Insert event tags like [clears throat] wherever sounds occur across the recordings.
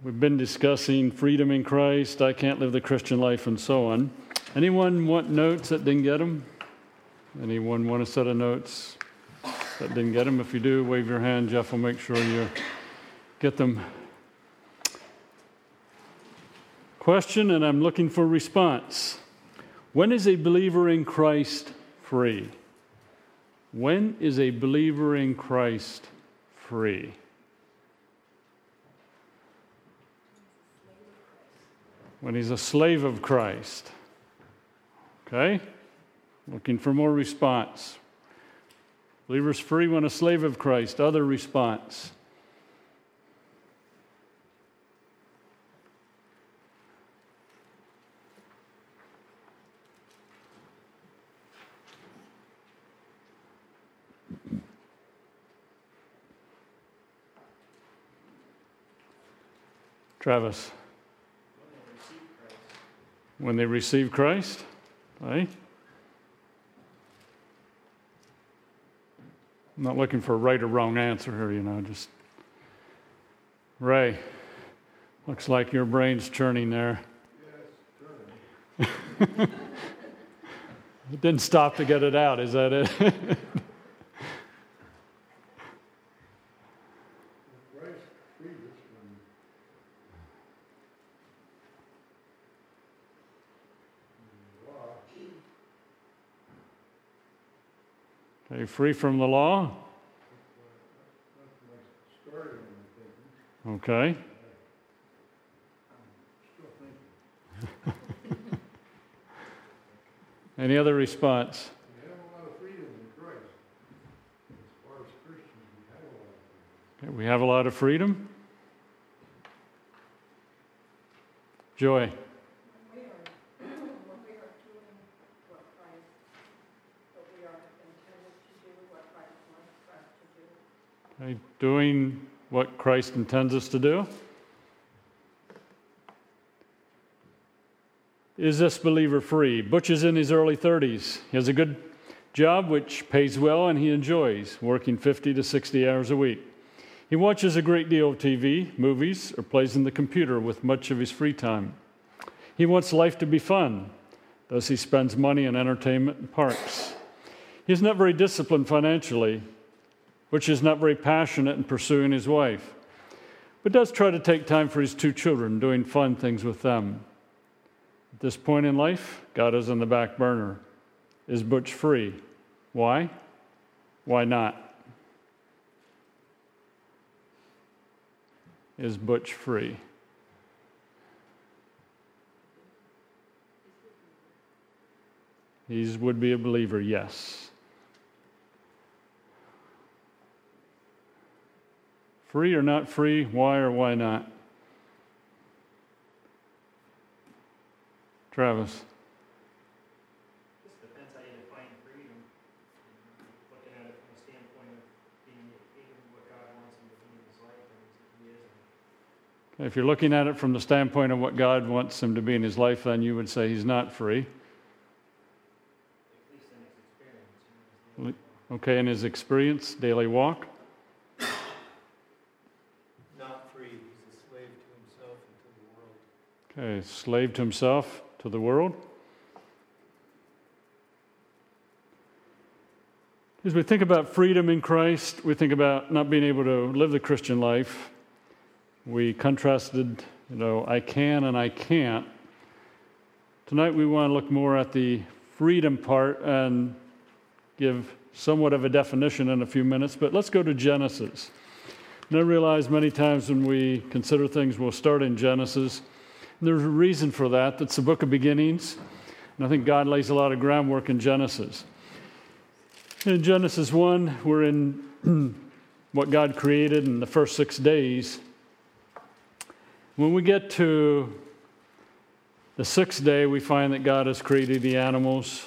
We've been discussing freedom in Christ, I can't live the Christian life, and so on. Anyone want notes that didn't get them? Anyone want a set of notes that didn't get them? If you do, wave your hand. Jeff will make sure you get them. Question, and I'm looking for response. When is a believer in Christ free? When is a believer in Christ free? When he's a slave of Christ. Okay? Looking for more response. Believers free when a slave of Christ. Other response. Travis. When they receive Christ, right? I'm not looking for a right or wrong answer here, you know, just. Ray, looks like your brain's churning there. Yes, [laughs] it didn't stop to get it out, is that it? [laughs] free from the law? Okay. [laughs] Any other response? We have a lot of freedom. Joy. Doing what Christ intends us to do? Is this believer free? Butch is in his early 30s. He has a good job which pays well and he enjoys, working 50 to 60 hours a week. He watches a great deal of TV, movies, or plays in the computer with much of his free time. He wants life to be fun, thus, he spends money on entertainment and parks. He's not very disciplined financially, which is not very passionate in pursuing his wife, but does try to take time for his two children, doing fun things with them. At this point in life, God is on the back burner. Is Butch free? Why? Why not? Is Butch free? He would be a believer, yes. Free or not free? Why or why not? Travis. Just depends how you define freedom. Looking at it from the standpoint of being able what God wants him to be in his life, and he is. If you're looking at it from the standpoint of what God wants him to be in his life, then you would say he's not free. At least in his experience. Okay, in his experience, daily walk. Okay, slave to himself, to the world. As we think about freedom in Christ, we think about not being able to live the Christian life. We contrasted, you know, I can and I can't. Tonight we want to look more at the freedom part and give somewhat of a definition in a few minutes, but let's go to Genesis. And I realize many times when we consider things, we'll start in Genesis. There's a reason for that. That's the book of beginnings. And I think God lays a lot of groundwork in Genesis. In Genesis 1, we're in [clears throat] what God created in the first six days. When we get to the sixth day, we find that God has created the animals.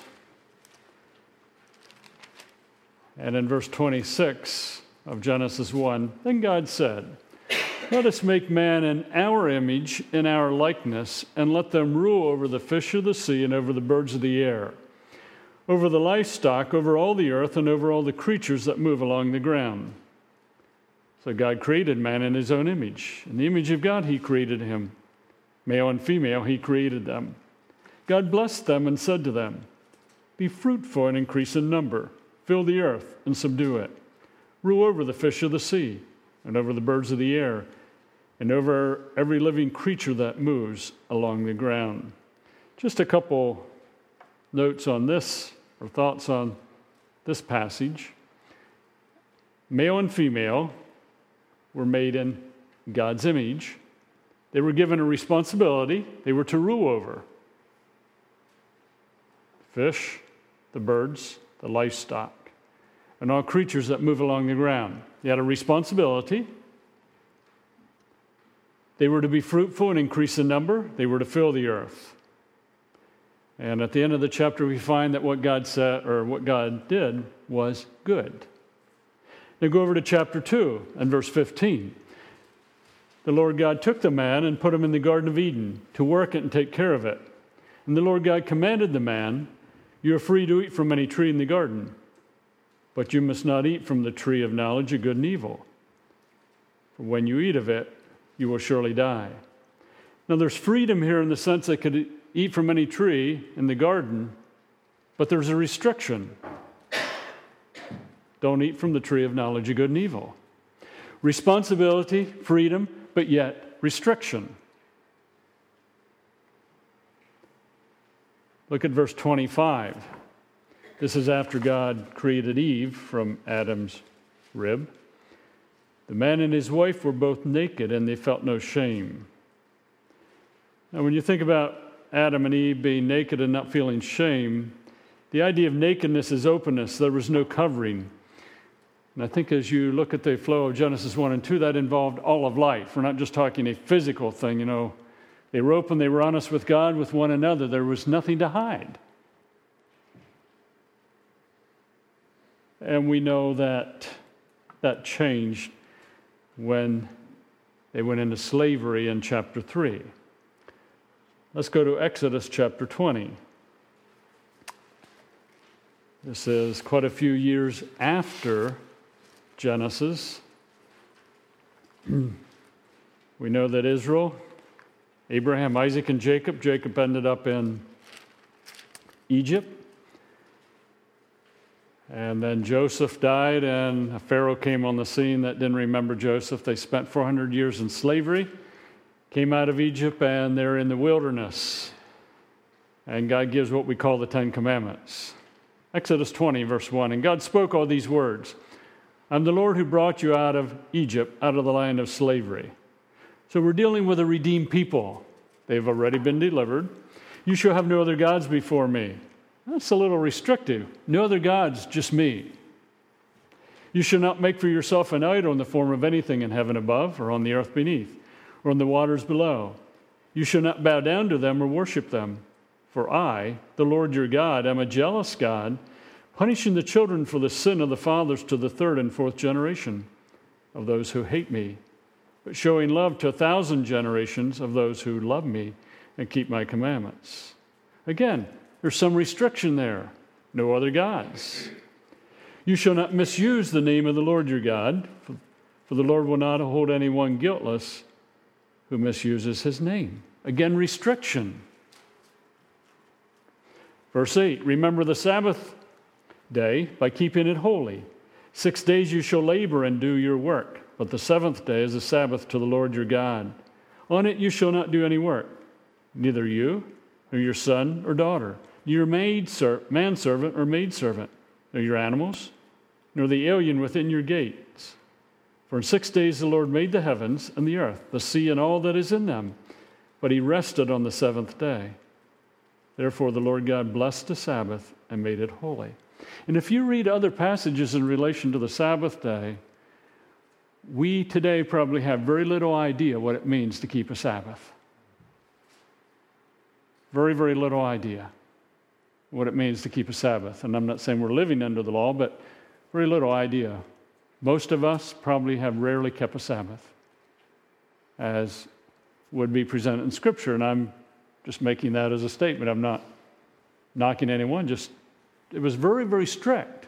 And in verse 26 of Genesis 1, then God said, let us make man in our image, in our likeness, and let them rule over the fish of the sea and over the birds of the air, over the livestock, over all the earth, and over all the creatures that move along the ground. So God created man in his own image. In the image of God, he created him. Male and female, he created them. God blessed them and said to them, Be fruitful and increase in number, fill the earth and subdue it, rule over the fish of the sea, and over the birds of the air, and over every living creature that moves along the ground. Just a couple notes on this, or thoughts on this passage. Male and female were made in God's image. They were given a responsibility, they were to rule over fish, the birds, the livestock, and all creatures that move along the ground. They had a responsibility. They were to be fruitful and increase in number. They were to fill the earth. And at the end of the chapter, we find that what God said, or what God did, was good. Now go over to chapter 2 and verse 15. The Lord God took the man and put him in the Garden of Eden to work it and take care of it. And the Lord God commanded the man, You are free to eat from any tree in the garden, but you must not eat from the tree of knowledge of good and evil. For when you eat of it, you will surely die. Now, there's freedom here in the sense they could eat from any tree in the garden, but there's a restriction. Don't eat from the tree of knowledge of good and evil. Responsibility, freedom, but yet restriction. Look at verse 25. This is after God created Eve from Adam's rib. The man and his wife were both naked and they felt no shame. Now, when you think about Adam and Eve being naked and not feeling shame, the idea of nakedness is openness. There was no covering. And I think as you look at the flow of Genesis 1 and 2, that involved all of life. We're not just talking a physical thing, you know. They were open, they were honest with God, with one another. There was nothing to hide. And we know that that changed when they went into slavery in chapter 3. Let's go to Exodus chapter 20. This is quite a few years after Genesis. [clears throat] we know that Israel, Abraham, Isaac, and Jacob, Jacob ended up in Egypt. And then Joseph died, and a Pharaoh came on the scene that didn't remember Joseph. They spent 400 years in slavery, came out of Egypt, and they're in the wilderness. And God gives what we call the Ten Commandments. Exodus 20, verse 1. And God spoke all these words. I'm the Lord who brought you out of Egypt, out of the land of slavery. So we're dealing with a redeemed people. They've already been delivered. You shall have no other gods before me. That's a little restrictive. No other gods, just me. You shall not make for yourself an idol in the form of anything in heaven above, or on the earth beneath, or in the waters below. You shall not bow down to them or worship them. For I, the Lord your God, am a jealous God punishing the children for the sin of the fathers to the third and fourth generation of those who hate me, but showing love to a thousand generations of those who love me and keep my commandments. Again, there's some restriction there. No other gods. You shall not misuse the name of the Lord your God, for the Lord will not hold anyone guiltless who misuses his name. Again, restriction. Verse 8 Remember the Sabbath day by keeping it holy. Six days you shall labor and do your work, but the seventh day is a Sabbath to the Lord your God. On it you shall not do any work, neither you, nor your son or daughter, your maid ser- manservant or maidservant, nor your animals, nor the alien within your gates. For in six days the Lord made the heavens and the earth, the sea and all that is in them, but he rested on the seventh day. Therefore the Lord God blessed the Sabbath and made it holy. And if you read other passages in relation to the Sabbath day, we today probably have very little idea what it means to keep a Sabbath. Very, very little idea what it means to keep a Sabbath. And I'm not saying we're living under the law, but very little idea. Most of us probably have rarely kept a Sabbath, as would be presented in Scripture. And I'm just making that as a statement. I'm not knocking anyone, just it was very, very strict.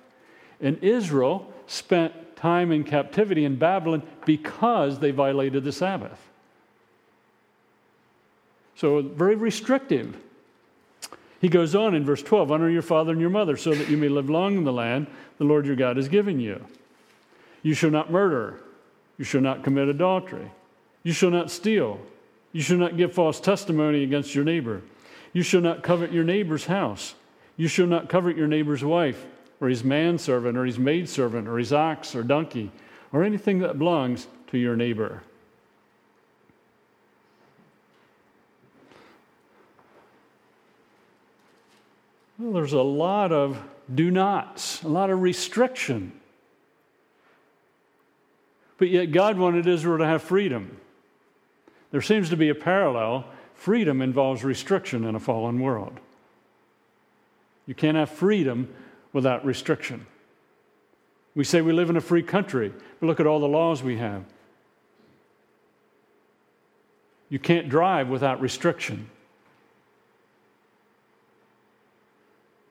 And Israel spent time in captivity in Babylon because they violated the Sabbath. So, very restrictive. He goes on in verse 12 Honor your father and your mother so that you may live long in the land the Lord your God has given you. You shall not murder. You shall not commit adultery. You shall not steal. You shall not give false testimony against your neighbor. You shall not covet your neighbor's house. You shall not covet your neighbor's wife, or his manservant, or his maidservant, or his ox, or donkey, or anything that belongs to your neighbor. Well, there's a lot of do nots, a lot of restriction. But yet, God wanted Israel to have freedom. There seems to be a parallel. Freedom involves restriction in a fallen world. You can't have freedom without restriction. We say we live in a free country, but look at all the laws we have. You can't drive without restriction.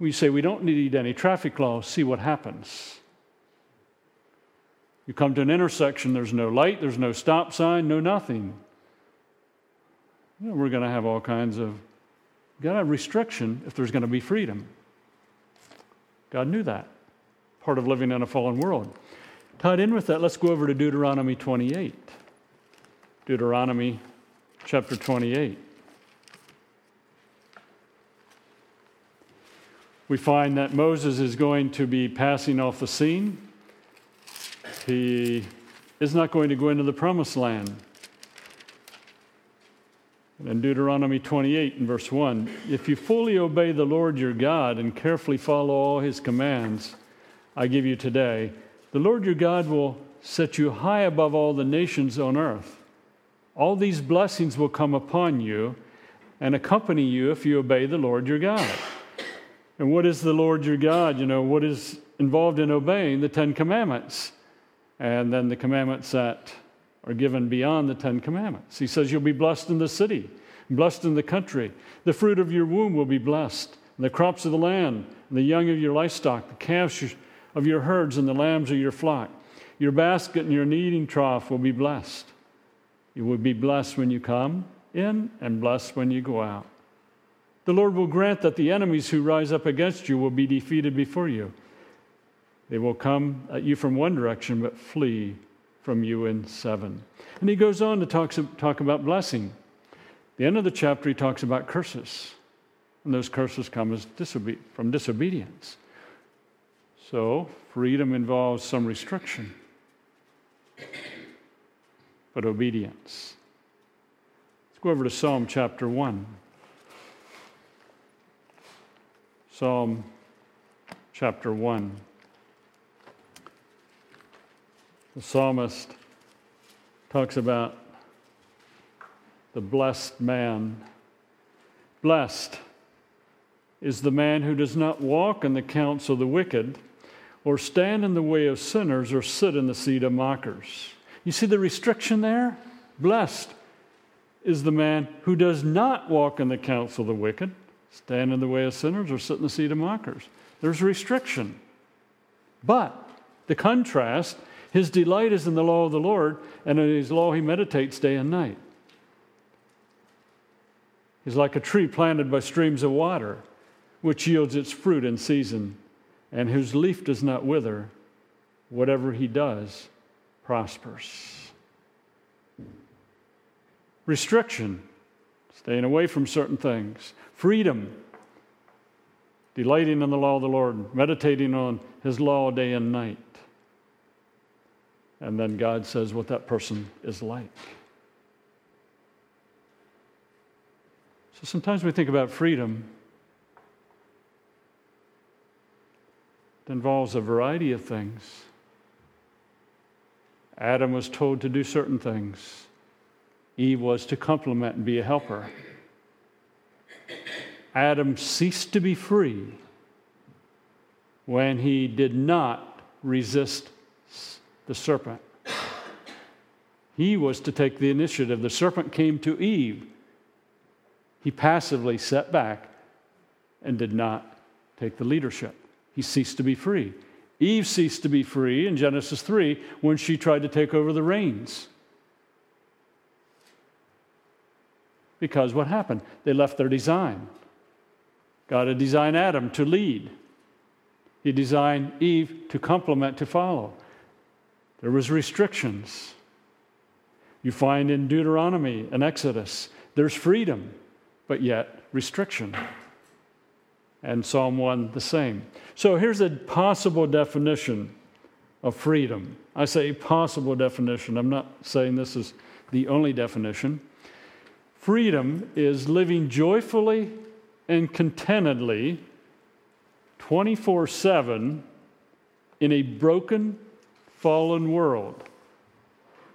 We say we don't need any traffic laws, see what happens. You come to an intersection, there's no light, there's no stop sign, no nothing. You know, we're going to have all kinds of, got to have restriction if there's going to be freedom. God knew that. Part of living in a fallen world. Tied in with that, let's go over to Deuteronomy 28. Deuteronomy chapter 28. We find that Moses is going to be passing off the scene. He is not going to go into the promised land. In Deuteronomy 28 and verse 1, if you fully obey the Lord your God and carefully follow all his commands I give you today, the Lord your God will set you high above all the nations on earth. All these blessings will come upon you and accompany you if you obey the Lord your God. And what is the Lord your God? You know, what is involved in obeying the Ten Commandments? And then the commandments that are given beyond the Ten Commandments. He says, You'll be blessed in the city, blessed in the country. The fruit of your womb will be blessed, and the crops of the land, and the young of your livestock, the calves of your herds, and the lambs of your flock. Your basket and your kneading trough will be blessed. You will be blessed when you come in, and blessed when you go out. The Lord will grant that the enemies who rise up against you will be defeated before you. They will come at you from one direction, but flee from you in seven. And he goes on to talk, talk about blessing. The end of the chapter, he talks about curses. And those curses come as disobe- from disobedience. So, freedom involves some restriction, but obedience. Let's go over to Psalm chapter 1. Psalm chapter 1. The psalmist talks about the blessed man. Blessed is the man who does not walk in the counsel of the wicked, or stand in the way of sinners, or sit in the seat of mockers. You see the restriction there? Blessed is the man who does not walk in the counsel of the wicked, stand in the way of sinners, or sit in the seat of mockers. There's restriction. But the contrast, his delight is in the law of the Lord, and in his law he meditates day and night. He's like a tree planted by streams of water, which yields its fruit in season, and whose leaf does not wither. Whatever he does prospers. Restriction, staying away from certain things freedom, delighting in the law of the Lord, meditating on his law day and night. And then God says what that person is like. So sometimes we think about freedom. It involves a variety of things. Adam was told to do certain things. Eve was to complement and be a helper. Adam ceased to be free when he did not resist the serpent. He was to take the initiative. The serpent came to Eve. He passively sat back and did not take the leadership. He ceased to be free. Eve ceased to be free in Genesis 3 when she tried to take over the reins. Because what happened? They left their design. God had designed Adam to lead. He designed Eve to complement, to follow. There was restrictions. You find in Deuteronomy and Exodus, there's freedom, but yet restriction and Psalm 1 the same. So here's a possible definition of freedom. I say possible definition, I'm not saying this is the only definition. Freedom is living joyfully and contentedly 24 7 in a broken, fallen world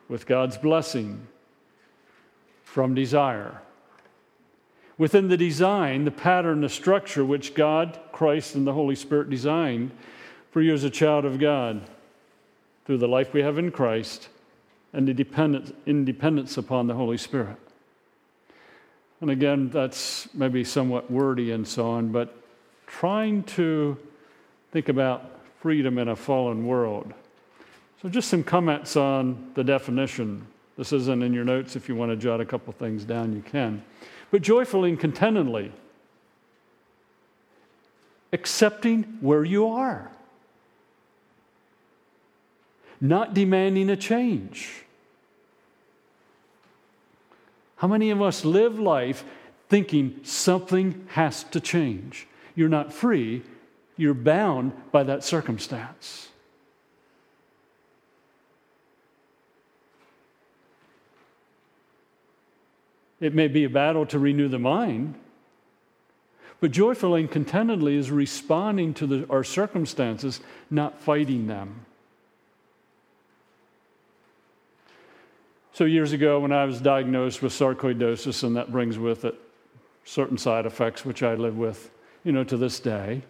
with God's blessing from desire within the design, the pattern, the structure which God, Christ, and the Holy Spirit designed for you as a child of God through the life we have in Christ and the dependence, independence upon the Holy Spirit. And again, that's maybe somewhat wordy and so on, but trying to think about freedom in a fallen world. So, just some comments on the definition. This isn't in your notes. If you want to jot a couple things down, you can but joyfully and contentedly, accepting where you are, not demanding a change. How many of us live life thinking something has to change? You're not free, you're bound by that circumstance. It may be a battle to renew the mind, but joyfully and contentedly is responding to the, our circumstances, not fighting them. So, years ago, when I was diagnosed with sarcoidosis, and that brings with it certain side effects, which I live with, you know, to this day,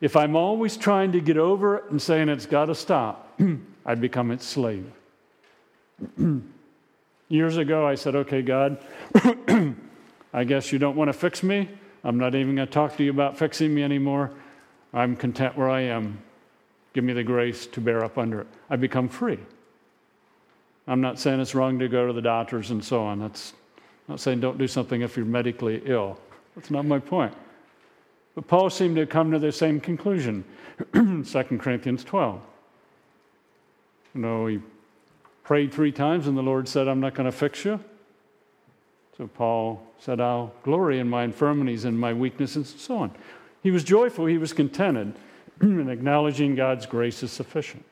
if I'm always trying to get over it and saying it's got to stop, [clears throat] I become its slave. [clears throat] Years ago, I said, Okay, God, [clears throat] I guess you don't want to fix me. I'm not even going to talk to you about fixing me anymore. I'm content where I am. Give me the grace to bear up under it. I become free. I'm not saying it's wrong to go to the doctors and so on. That's I'm not saying don't do something if you're medically ill. That's not my point. But Paul seemed to come to the same conclusion. [clears throat] 2 Corinthians 12. You know, he prayed three times, and the Lord said, I'm not going to fix you. So Paul said, I'll glory in my infirmities and my weaknesses, and so on. He was joyful, he was contented, [clears throat] and acknowledging God's grace is sufficient.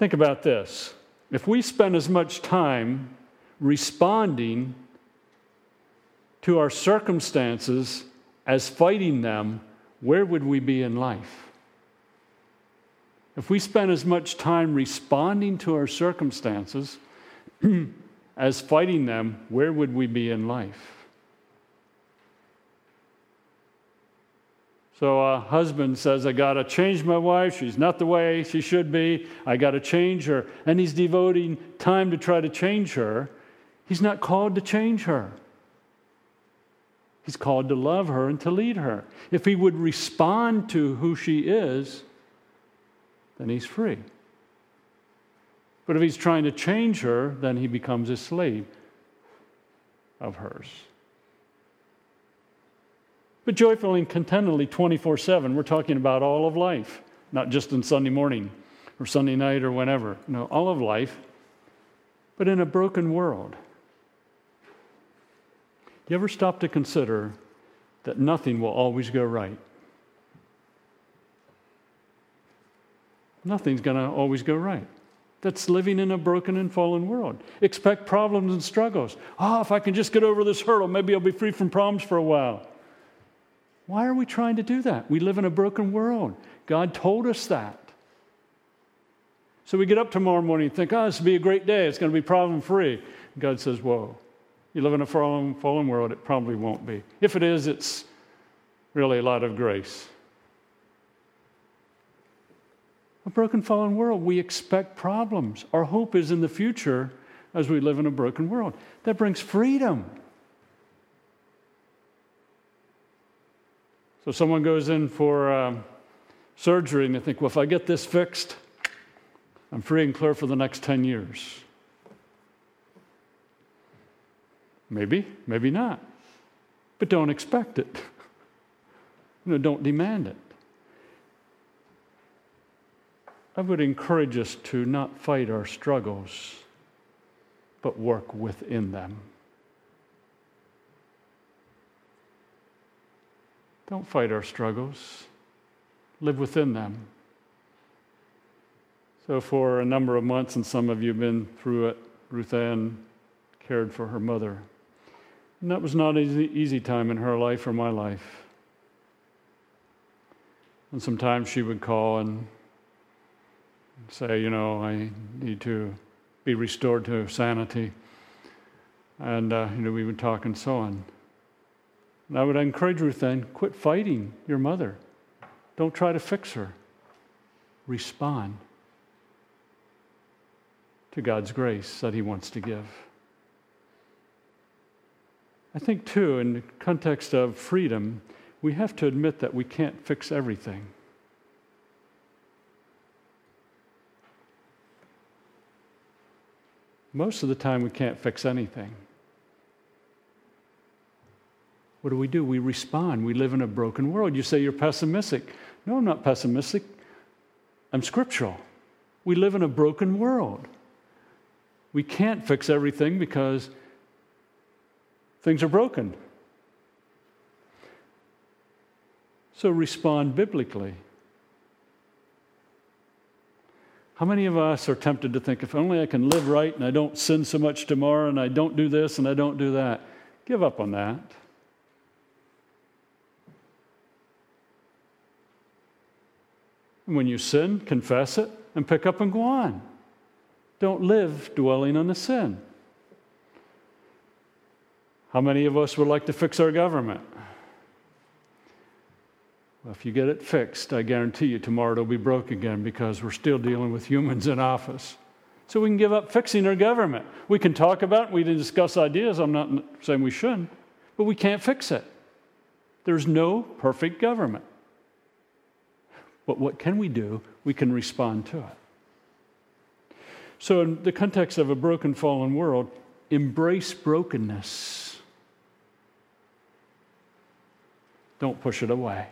Think about this. If we spend as much time responding to our circumstances as fighting them, where would we be in life? If we spend as much time responding to our circumstances [clears throat] as fighting them, where would we be in life? So a husband says, I got to change my wife. She's not the way she should be. I got to change her. And he's devoting time to try to change her. He's not called to change her. He's called to love her and to lead her. If he would respond to who she is, then he's free. But if he's trying to change her, then he becomes a slave of hers. But joyfully and contentedly 24 7, we're talking about all of life, not just on Sunday morning or Sunday night or whenever. No, all of life, but in a broken world. You ever stop to consider that nothing will always go right? nothing's going to always go right. That's living in a broken and fallen world. Expect problems and struggles. Oh, if I can just get over this hurdle, maybe I'll be free from problems for a while. Why are we trying to do that? We live in a broken world. God told us that. So we get up tomorrow morning and think, oh, this will be a great day. It's going to be problem free. God says, whoa, you live in a fallen, fallen world, it probably won't be. If it is, it's really a lot of grace a broken, fallen world, we expect problems. Our hope is in the future as we live in a broken world. That brings freedom. So someone goes in for um, surgery and they think, well, if I get this fixed, I'm free and clear for the next 10 years. Maybe, maybe not. But don't expect it. [laughs] You know, don't demand it. I would encourage us to not fight our struggles, but work within them. Don't fight our struggles, live within them. So, for a number of months, and some of you have been through it, Ruth Ann cared for her mother. And that was not an easy, easy time in her life or my life. And sometimes she would call and say, you know, I need to be restored to sanity. And, uh, you know, we would talk and so on. And I would encourage Ruth then quit fighting your mother. Don't try to fix her. Respond to God's grace that He wants to give. I think, too, in the context of freedom, we have to admit that we can't fix everything. Most of the time, we can't fix anything. What do we do? We respond. We live in a broken world. You say you're pessimistic. No, I'm not pessimistic. I'm scriptural. We live in a broken world. We can't fix everything because things are broken. So respond biblically. How many of us are tempted to think, if only I can live right and I don't sin so much tomorrow and I don't do this and I don't do that? Give up on that. When you sin, confess it and pick up and go on. Don't live dwelling on the sin. How many of us would like to fix our government? Well, if you get it fixed, I guarantee you tomorrow it'll be broke again because we're still dealing with humans in office. So we can give up fixing our government. We can talk about it, we can discuss ideas. I'm not saying we shouldn't, but we can't fix it. There's no perfect government. But what can we do? We can respond to it. So, in the context of a broken, fallen world, embrace brokenness. Don't push it away.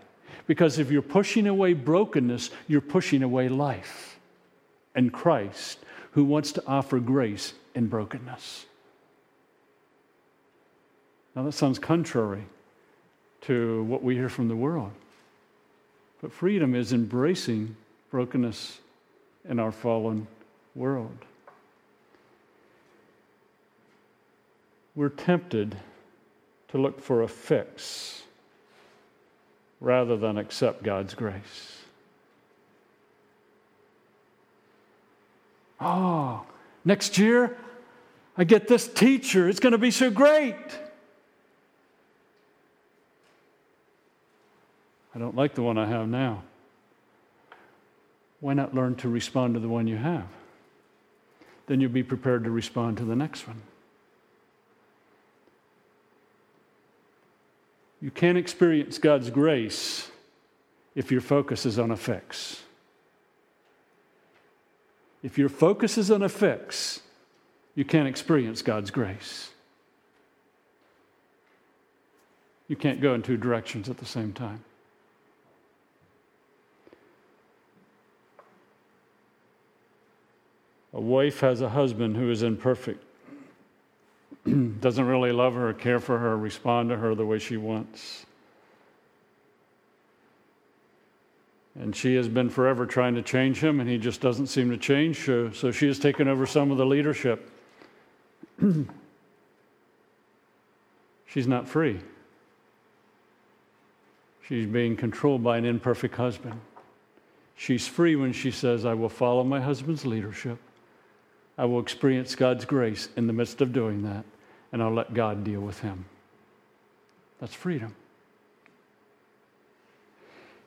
Because if you're pushing away brokenness, you're pushing away life and Christ, who wants to offer grace in brokenness. Now, that sounds contrary to what we hear from the world. But freedom is embracing brokenness in our fallen world. We're tempted to look for a fix rather than accept God's grace. Oh, next year I get this teacher. It's going to be so great. I don't like the one I have now. Why not learn to respond to the one you have? Then you'll be prepared to respond to the next one. You can't experience God's grace if your focus is on a fix. If your focus is on a fix, you can't experience God's grace. You can't go in two directions at the same time. A wife has a husband who is imperfect. [clears throat] doesn't really love her, care for her, respond to her the way she wants. And she has been forever trying to change him, and he just doesn't seem to change. So, so she has taken over some of the leadership. [clears throat] She's not free. She's being controlled by an imperfect husband. She's free when she says, I will follow my husband's leadership. I will experience God's grace in the midst of doing that and I'll let God deal with him. That's freedom.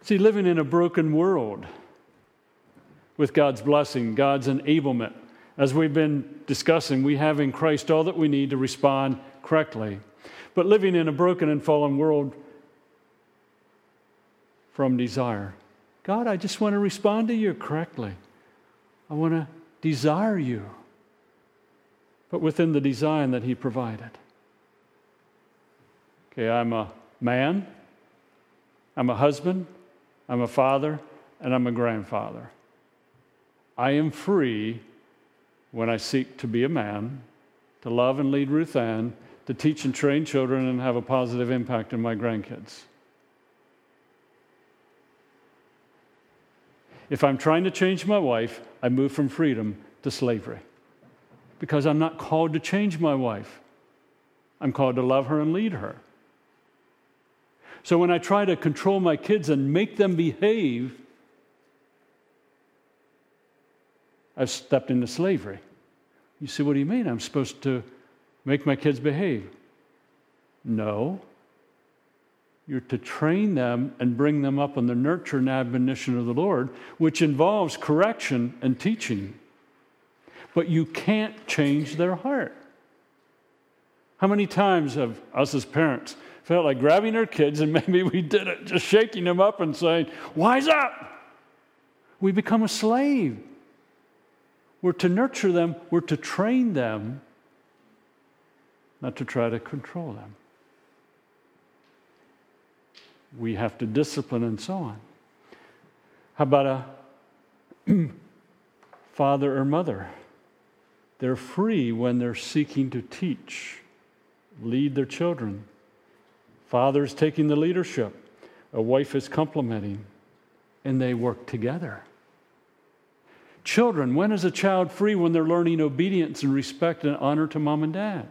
See, living in a broken world with God's blessing, God's enablement, as we've been discussing, we have in Christ all that we need to respond correctly. But living in a broken and fallen world from desire. God, I just want to respond to you correctly. I want to desire you, but within the design that He provided. Okay, I'm a man, I'm a husband, I'm a father, and I'm a grandfather. I am free when I seek to be a man, to love and lead Ruth Ann, to teach and train children, and have a positive impact on my grandkids. If I'm trying to change my wife, I move from freedom to slavery because I'm not called to change my wife. I'm called to love her and lead her. So when I try to control my kids and make them behave, I've stepped into slavery. You see, what do you mean? I'm supposed to make my kids behave? No. You're to train them and bring them up on the nurture and admonition of the Lord, which involves correction and teaching. But you can't change their heart. How many times have us as parents felt like grabbing our kids, and [laughs] maybe we did it, just shaking them up and saying, Wise up! We become a slave. We're to nurture them, we're to train them, not to try to control them. We have to discipline and so on. How about a [clears throat] father or mother? They're free when they're seeking to teach, lead their children. Father's taking the leadership, a wife is complementing, and they work together. Children, when is a child free? When they're learning obedience and respect and honor to mom and dad.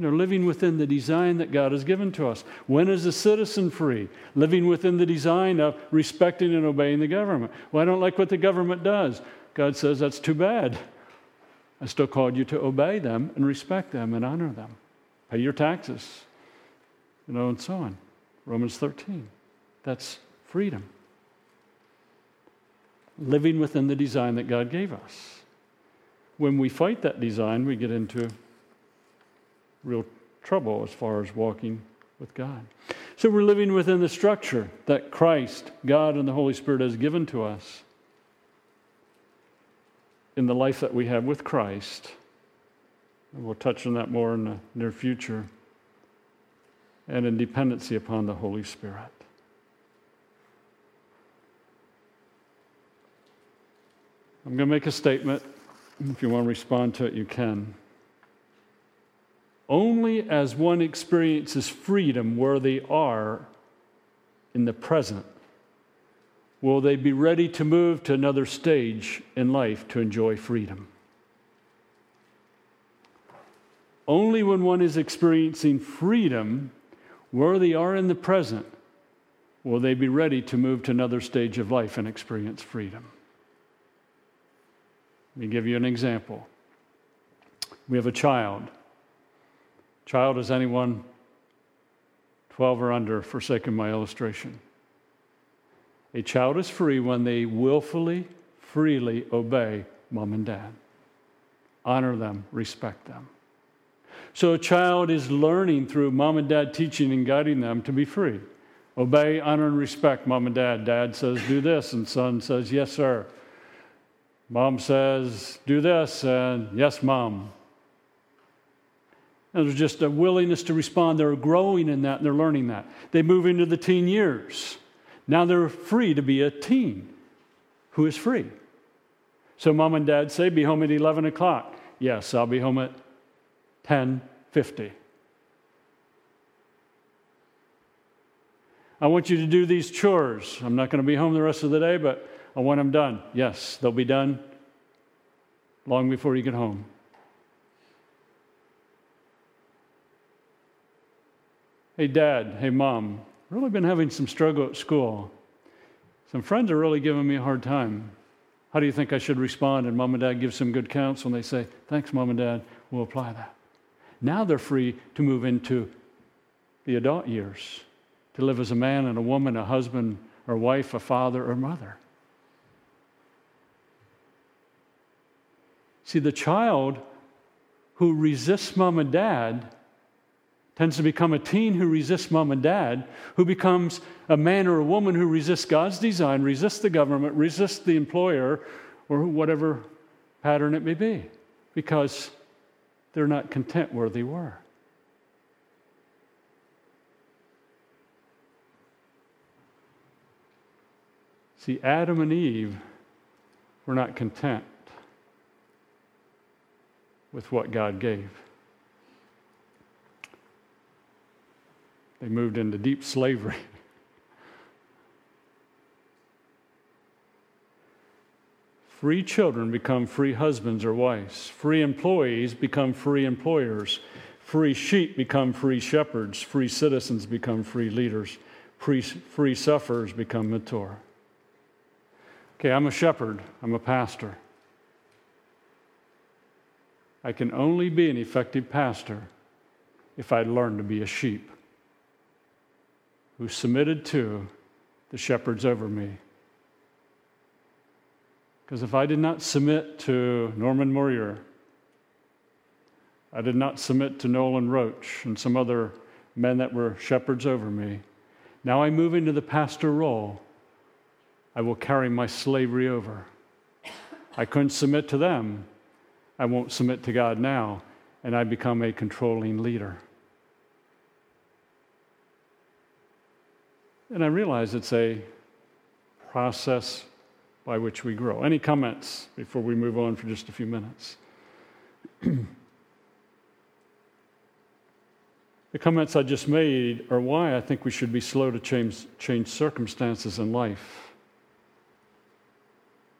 Know, living within the design that God has given to us. When is a citizen free? Living within the design of respecting and obeying the government. Well, I don't like what the government does. God says, that's too bad. I still called you to obey them and respect them and honor them. Pay your taxes, you know, and so on. Romans 13. That's freedom living within the design that God gave us. When we fight that design, we get into real trouble as far as walking with God. So we're living within the structure that Christ, God, and the Holy Spirit has given to us in the life that we have with Christ. And we'll touch on that more in the near future. And in dependency upon the Holy Spirit. I'm going to make a statement. If you want to respond to it, you can. Only as one experiences freedom where they are in the present will they be ready to move to another stage in life to enjoy freedom. Only when one is experiencing freedom where they are in the present will they be ready to move to another stage of life and experience freedom. Let me give you an example. We have a child. Child is anyone 12 or under, for sake of my illustration. A child is free when they willfully, freely obey mom and dad, honor them, respect them. So a child is learning through mom and dad teaching and guiding them to be free. Obey, honor, and respect mom and dad. Dad says, do this, and son says, yes, sir. Mom says, do this, and yes, mom. And there's just a willingness to respond. They're growing in that and they're learning that. They move into the teen years. Now they're free to be a teen who is free. So mom and dad say, be home at 11 o'clock. Yes, I'll be home at 10:50. I want you to do these chores. I'm not going to be home the rest of the day, but I want them done. Yes, they'll be done long before you get home. Hey, dad. Hey, mom. Really been having some struggle at school. Some friends are really giving me a hard time. How do you think I should respond? And mom and dad give some good counsel, and they say, Thanks, mom and dad. We'll apply that. Now they're free to move into the adult years, to live as a man and a woman, a husband or wife, a father or mother. See, the child who resists mom and dad tends to become a teen who resists mom and dad, who becomes a man or a woman who resists God's design, resists the government, resists the employer, or whatever pattern it may be, because they're not content where they were. See, Adam and Eve were not content with what God gave. They moved into deep slavery. [laughs] Free children become free husbands or wives. Free employees become free employers. Free sheep become free shepherds. Free citizens become free leaders. Free, free sufferers become mature. Okay, I'm a shepherd, I'm a pastor. I can only be an effective pastor if I learn to be a sheep who submitted to the shepherds over me. Because if I did not submit to Norman Moyer, I did not submit to Nolan Roach and some other men that were shepherds over me. Now I move into the pastor role. I will carry my slavery over. I couldn't submit to them. I won't submit to God now, and I become a controlling leader. And I realize it's a process by which we grow. Any comments before we move on for just a few minutes? [clears throat] the comments I just made are why I think we should be slow to change, change circumstances in life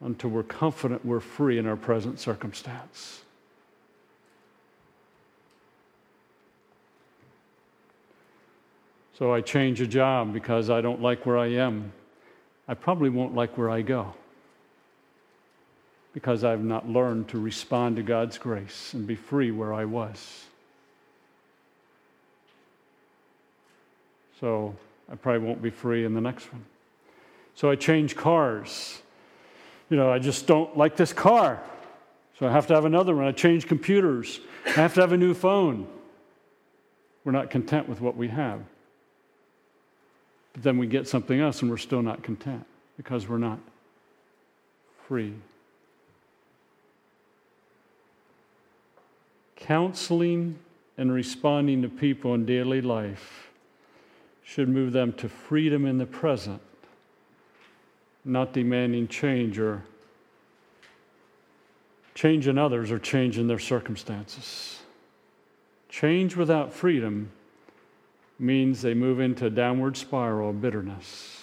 until we're confident we're free in our present circumstance. So I change a job because I don't like where I am. I probably won't like where I go because I've not learned to respond to God's grace and be free where I was. So I probably won't be free in the next one. So I change cars. You know, I just don't like this car. So I have to have another one. I change computers. I have to have a new phone. We're not content with what we have. Then we get something else and we're still not content because we're not free. counseling and responding to people in daily life should move them to freedom in the present, not demanding change or change in others or change in their circumstances. Change without freedom means they move into a downward spiral of bitterness.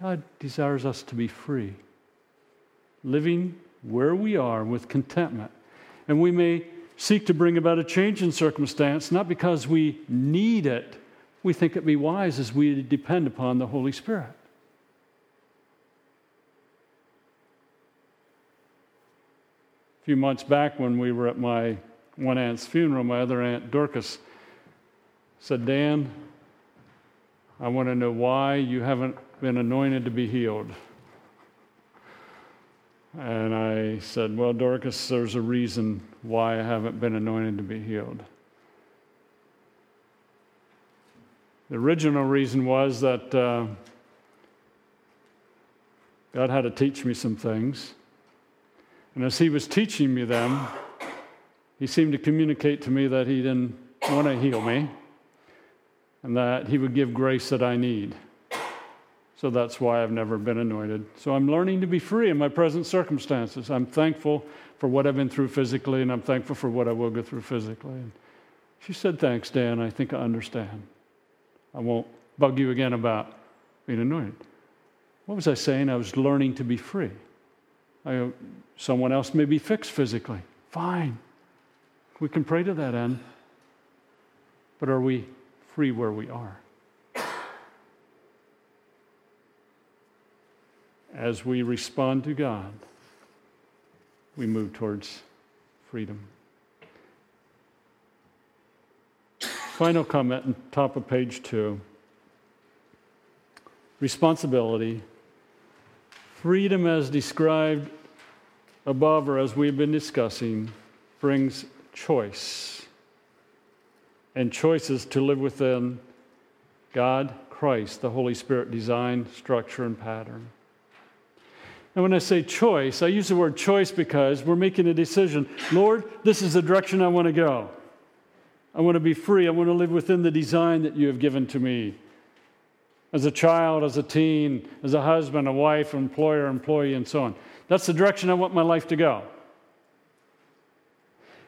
God desires us to be free, living where we are with contentment. And we may seek to bring about a change in circumstance, not because we need it, we think it be wise as we depend upon the Holy Spirit. Few months back, when we were at my one aunt's funeral, my other aunt Dorcas said, Dan, I want to know why you haven't been anointed to be healed. And I said, Well, Dorcas, there's a reason why I haven't been anointed to be healed. The original reason was that uh, God had to teach me some things. And as He was teaching me them, He seemed to communicate to me that He didn't want to heal me and that He would give grace that I need. So that's why I've never been anointed. So I'm learning to be free in my present circumstances. I'm thankful for what I've been through physically, and I'm thankful for what I will go through physically. And she said, Thanks, Dan. I think I understand. I won't bug you again about being anointed. What was I saying? I was learning to be free. I, someone else may be fixed physically. Fine. We can pray to that end. But are we free where we are? as we respond to God, we move towards freedom. Final comment on top of page two responsibility Freedom, as described above or as we've been discussing, brings choice. And choices to live within God, Christ, the Holy Spirit design, structure, and pattern. And when I say choice, I use the word choice because we're making a decision. Lord, this is the direction I want to go. I want to be free. I want to live within the design that you have given to me. As a child, as a teen, as a husband, a wife, employer, employee, and so on. That's the direction I want my life to go.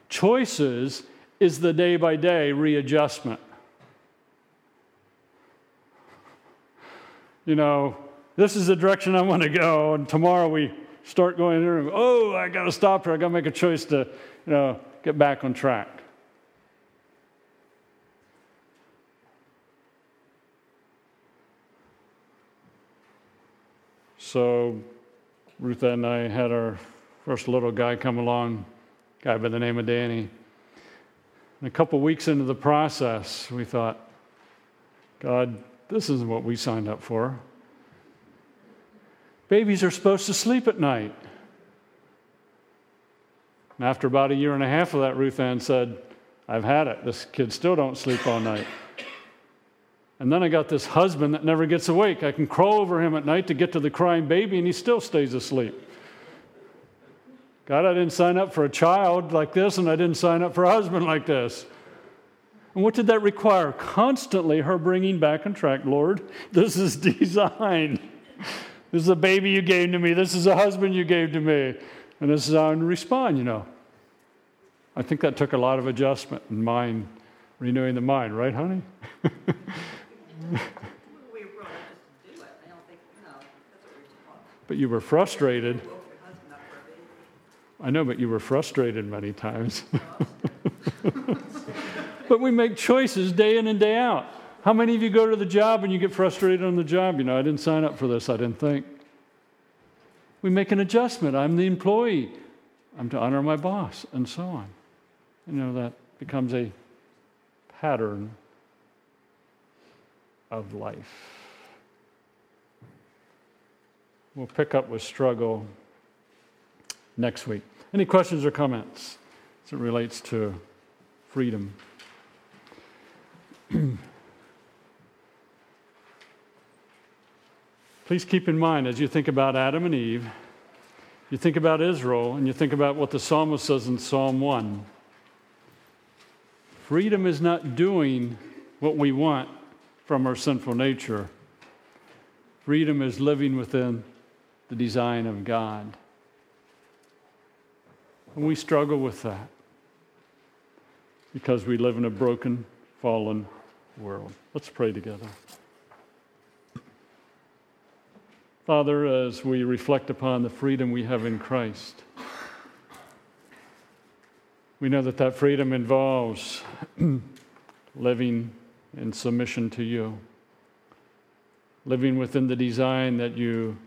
Choices is the day by day readjustment. You know, this is the direction I want to go, and tomorrow we start going there, and, oh, I got to stop here. I got to make a choice to, you know, get back on track. So, Ruth and I had our first little guy come along, guy by the name of Danny. And a couple weeks into the process, we thought, God, this isn't what we signed up for. Babies are supposed to sleep at night. And after about a year and a half of that, Ruth Ann said, I've had it. This kid still don't sleep all night. And then I got this husband that never gets awake. I can crawl over him at night to get to the crying baby, and he still stays asleep. God, I didn't sign up for a child like this, and I didn't sign up for a husband like this. And what did that require? Constantly her bringing back on track, Lord, this is [laughs] design. This is a baby you gave to me. This is a husband you gave to me. And this is how I'm respond, you know. I think that took a lot of adjustment in mind, renewing the mind, right, honey? [laughs] but you were frustrated. I know, but you were frustrated many times. [laughs] but we make choices day in and day out. How many of you go to the job and you get frustrated on the job? You know, I didn't sign up for this, I didn't think. We make an adjustment. I'm the employee. I'm to honor my boss, and so on. You know, that becomes a pattern of life. We'll pick up with struggle next week. Any questions or comments as it relates to freedom? [clears throat] Please keep in mind as you think about Adam and Eve, you think about Israel, and you think about what the psalmist says in Psalm 1. Freedom is not doing what we want from our sinful nature. Freedom is living within the design of God. And we struggle with that because we live in a broken, fallen world. Let's pray together. Father, as we reflect upon the freedom we have in Christ, we know that that freedom involves [clears throat] living in submission to you, living within the design that you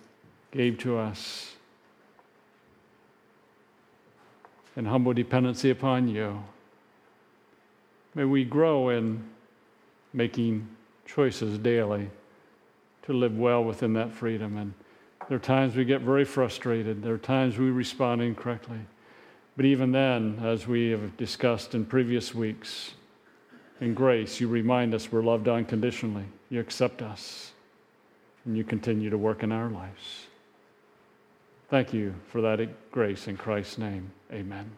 gave to us, in humble dependency upon you. May we grow in making choices daily to live well within that freedom. And there are times we get very frustrated, there are times we respond incorrectly. But even then, as we have discussed in previous weeks, in grace, you remind us we're loved unconditionally. You accept us, and you continue to work in our lives. Thank you for that grace in Christ's name. Amen.